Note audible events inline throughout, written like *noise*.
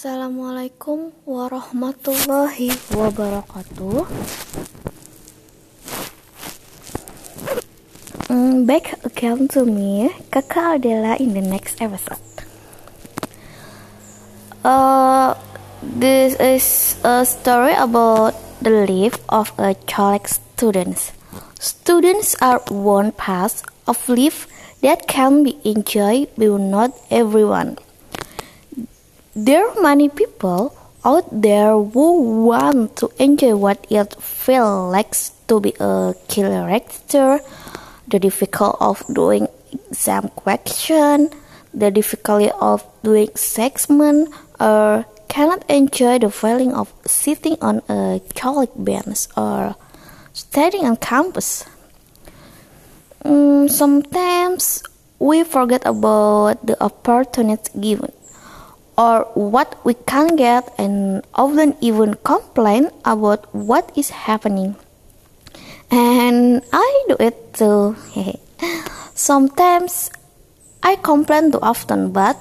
Assalamualaikum warahmatullahi wabarakatuh. Mm, back again to me, Kakak Adela in the next episode. Uh, this is a story about the life of a college student. Students are one part of life that can be enjoyed by not everyone. There are many people out there who want to enjoy what it feels like to be a character, the difficulty of doing exam question, the difficulty of doing segment, or cannot enjoy the feeling of sitting on a college bench or studying on campus. Mm, sometimes we forget about the opportunity given or what we can get and often even complain about what is happening. And I do it too. *laughs* Sometimes I complain too often, but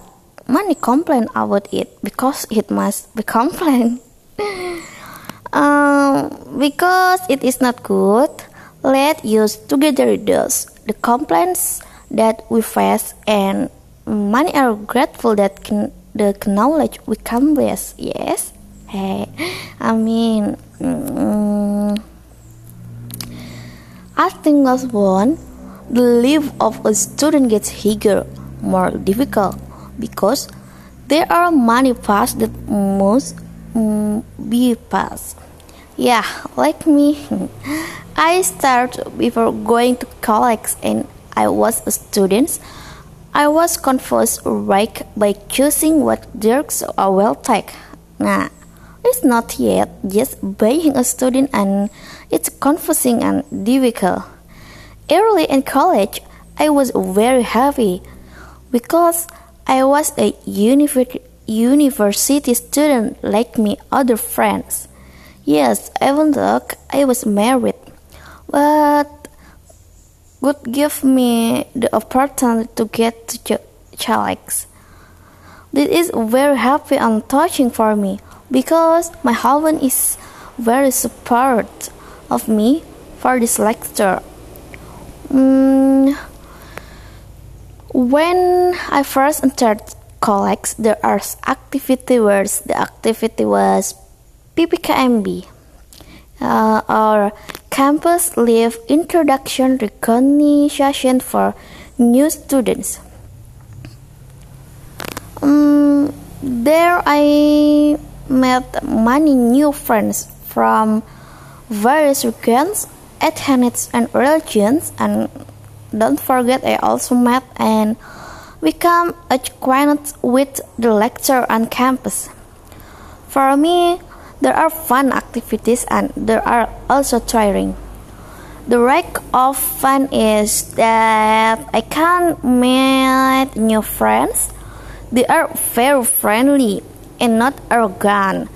many complain about it because it must be *laughs* complained. um, because it is not good, let us together reduce the complaints that we face and many are grateful that can the knowledge we with yes. Hey i mean mm, as things goes on the life of a student gets bigger more difficult because there are many paths that must mm, be passed. Yeah like me *laughs* i started before going to college and i was a student I was confused right by choosing what drugs I will take. Nah, it's not yet just being a student and it's confusing and difficult. Early in college, I was very happy because I was a university student like me other friends. Yes, even though I was married, but would give me the opportunity to get to Chalex. This is very happy and touching for me because my husband is very support of me for this lecture. Mm, when I first entered college, there are activity was The activity was PKKMB uh, or Campus Life Introduction Recognition for new students. Um, there I met many new friends from various regions, ethnicities, and religions. And don't forget, I also met and become acquainted with the lecture on campus. For me, there are fun activities and there are also tiring. The lack of fun is that I can't meet new friends. They are very friendly and not arrogant.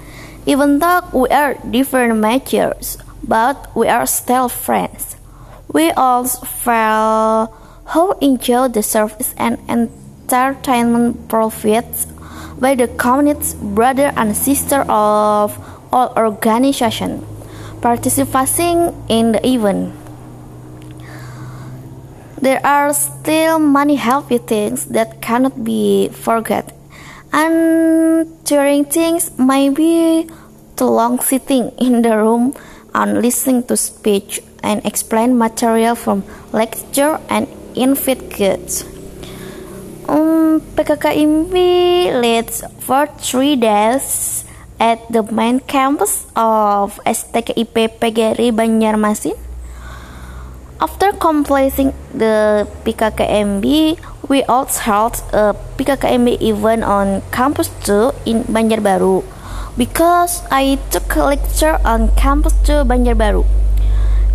Even though we are different majors, but we are still friends. We all feel how enjoy the service and entertainment profits by the community brother and sister of all organizations participating in the event. There are still many happy things that cannot be forgotten, and during things might be too long sitting *laughs* in the room and listening to speech and explain material from lecture and invite goods. Um, PKKMB leads for three days at the main campus of STKIP PGRI Banjarmasin. After completing the PKKMB, we also held a PKKMB event on Campus 2 in Banjarbaru because I took a lecture on Campus 2 Banjarbaru.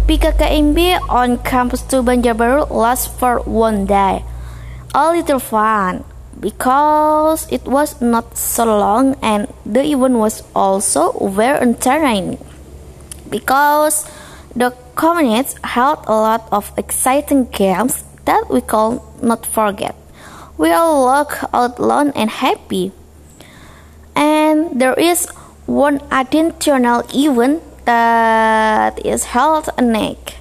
PKKMB on Campus 2 Banjarbaru lasts for one day. A little fun because it was not so long and the event was also very entertaining because the community held a lot of exciting games that we could not forget. We all walked out alone and happy. And there is one additional event that is held a next.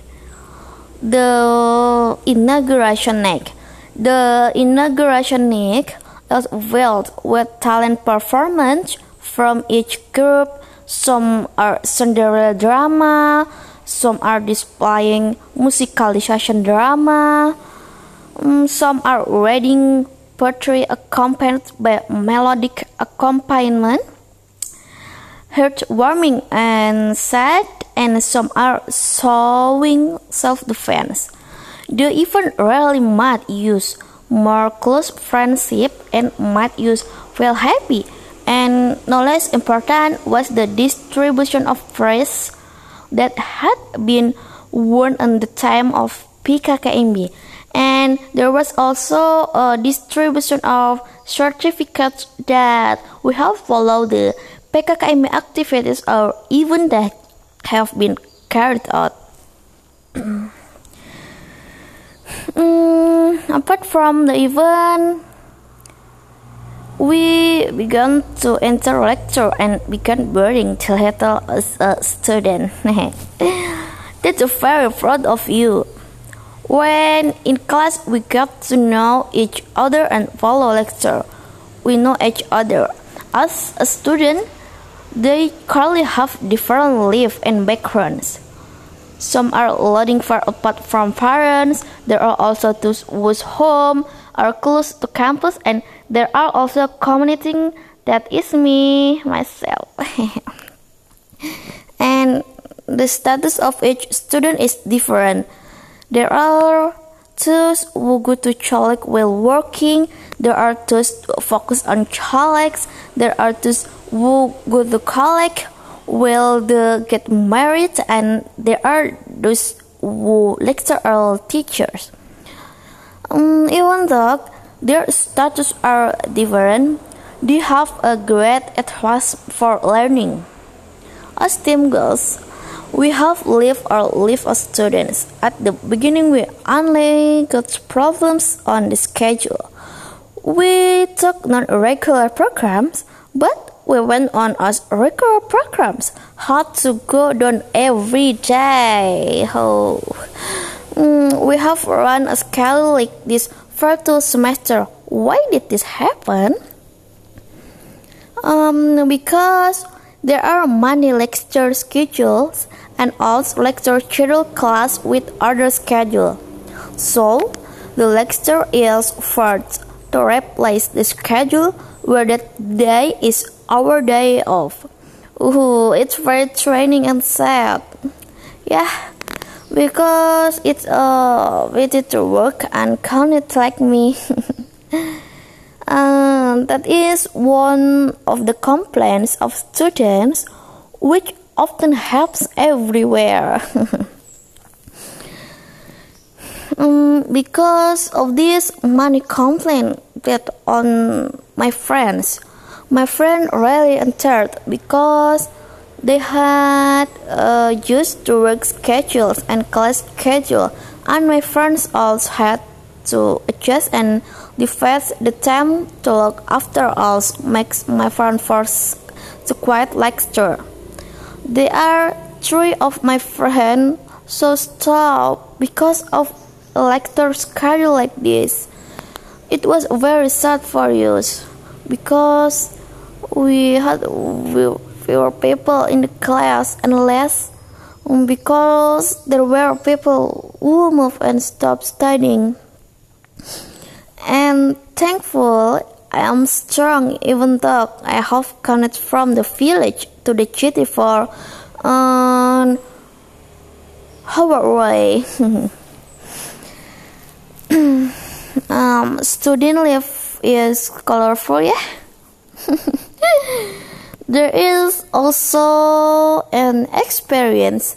The inauguration next. The inauguration next is filled with talent performance from each group. Some are Cinderella drama, some are displaying musicalization drama, um, some are reading poetry accompanied by melodic accompaniment, heartwarming and sad, and some are showing self-defense. The even rarely might use more close friendship and might use feel happy and no less important was the distribution of praise that had been worn in the time of PKKMB and there was also a distribution of certificates that we have followed the PKKMB activities or even that have been carried out. *clears throat* apart from the event, we began to enter lecture and began boarding till as a student. *laughs* That's very proud of you. When in class we got to know each other and follow lecture. We know each other. As a student, they currently have different life and backgrounds. Some are living far apart from parents. There are also those whose home are close to campus, and there are also communities that is me myself. *laughs* and the status of each student is different. There are those who go to college while working. There are those who focus on college. There are those who go to college while they get married, and there are those who lecture or teachers. Um, even though their status are different, they have a great interest for learning. As team girls, we have lived our life as students. At the beginning, we only got problems on the schedule. We took non-regular programs, but we went on as regular programs. Had to go down every day. Oh. Mm, we have run a schedule like this for two semester. Why did this happen? Um, because there are many lecture schedules and also lecture schedule class with other schedule. So, the lecture is first to replace the schedule where that day is our day off. Ooh, it's very training and sad. Yeah, because it's a way to work and can't like me. um, *laughs* that is one of the complaints of students which often helps everywhere. *laughs* um, because of this money complaint that on my friends, my friend really entered because they had uh, used to work schedules and class schedule, and my friends also had to adjust and divide the time to look after us makes my friend force to quite lecture. There are three of my friends so stop because of lecture schedule like this. It was very sad for us because we had fewer people in the class and less because there were people who moved and stopped studying. And thankful I am strong even though I have come from the village to the city for um, Howard Way. *laughs* um, student life is colorful, yeah. *laughs* there is also an experience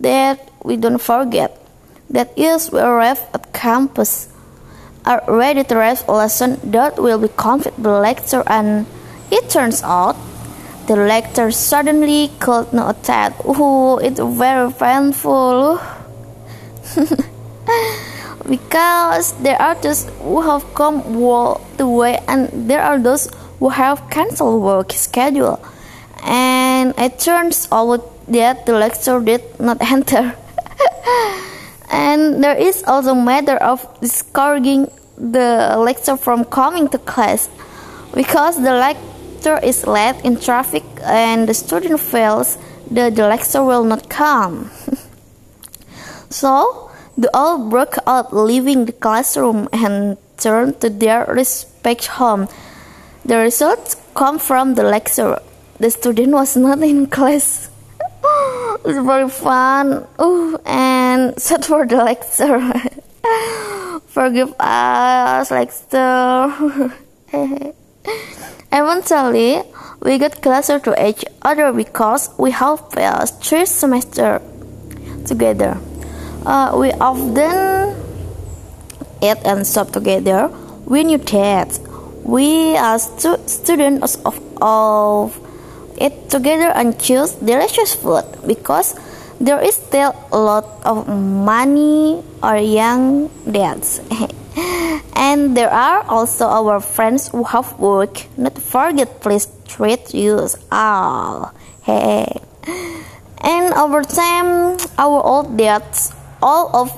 that we don't forget. That is, we arrive at campus, are ready to receive a lesson that will be comfortable lecture, and it turns out the lecture suddenly could not attend. Oh, it's very painful. *laughs* because there are those who have come all the way and there are those who have cancelled work schedule. And it turns out that the lecture did not *laughs* enter. and there is also matter of discouraging the lecture from coming to class because the lecture is late in traffic and the student that the lecture will not come. *laughs* so they all broke up leaving the classroom and turned to their respective home. The results come from the lecture. The student was not in class. *gasps* it's very fun. Ooh, and *laughs* set for the lecture. *laughs* Forgive us, lecture. *laughs* Eventually, we got closer to each other because we have passed three semesters together. Uh, we often eat and shop together. We knew that we as stu- students of, of eat together and choose delicious food because there is still a lot of money or young dads. *laughs* and there are also our friends who have work. Not forget, please treat you all. Hey. *laughs* And over time, our old dads, all of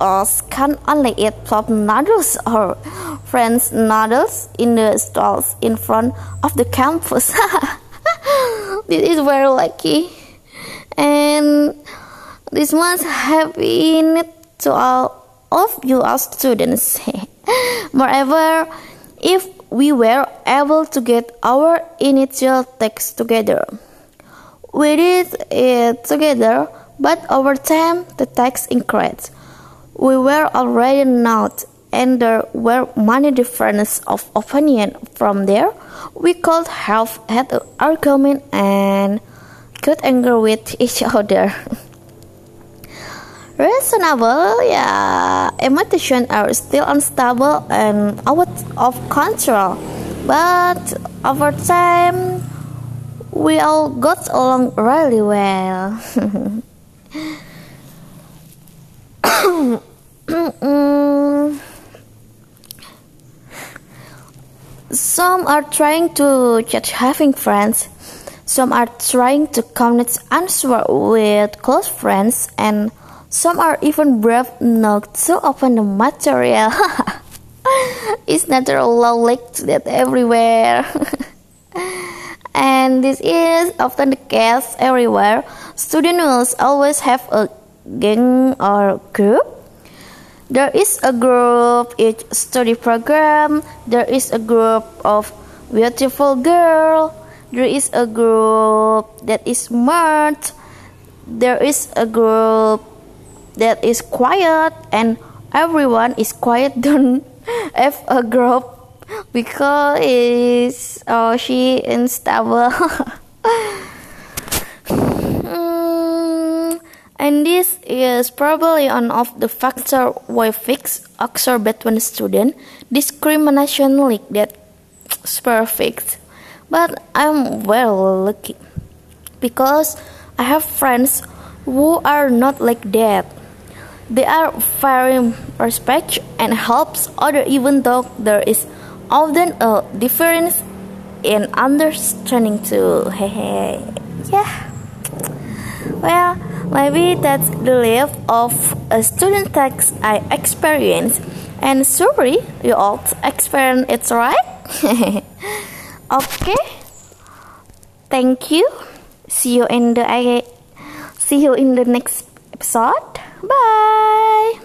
us can only eat pop noodles. Or friends noodles in the stalls in front of the campus. *laughs* this is very lucky. And this must have been to all of you as students. *laughs* Moreover if we were able to get our initial text together we did it together but over time the text increased. We were already not and there were many differences of opinion from there. We could have had an argument and could anger with each *laughs* other. Reasonable yeah. Emotions are still unstable and out of control. But over time we all got along really well *laughs* Some are trying to just having friends. Some are trying to connect answer with close friends, and some are even brave enough to open the material. *laughs* it's natural law like that everywhere. *laughs* and this is often the case everywhere. Students always have a gang or group there is a group each study program. There is a group of beautiful girl. There is a group that is smart. There is a group that is quiet and everyone is quiet *laughs* don't have a group because uh, is oh she unstable *laughs* And this is probably one of the factors why fix occur between student discrimination like that perfect. But I'm well lucky because I have friends who are not like that. They are very respect and helps other even though there is often a difference in understanding too. Hey. *laughs* yeah. Well, maybe that's the life of a student tax I experience. And sorry, you all experience it right? *laughs* okay. Thank you. See you in the see you in the next episode. Bye.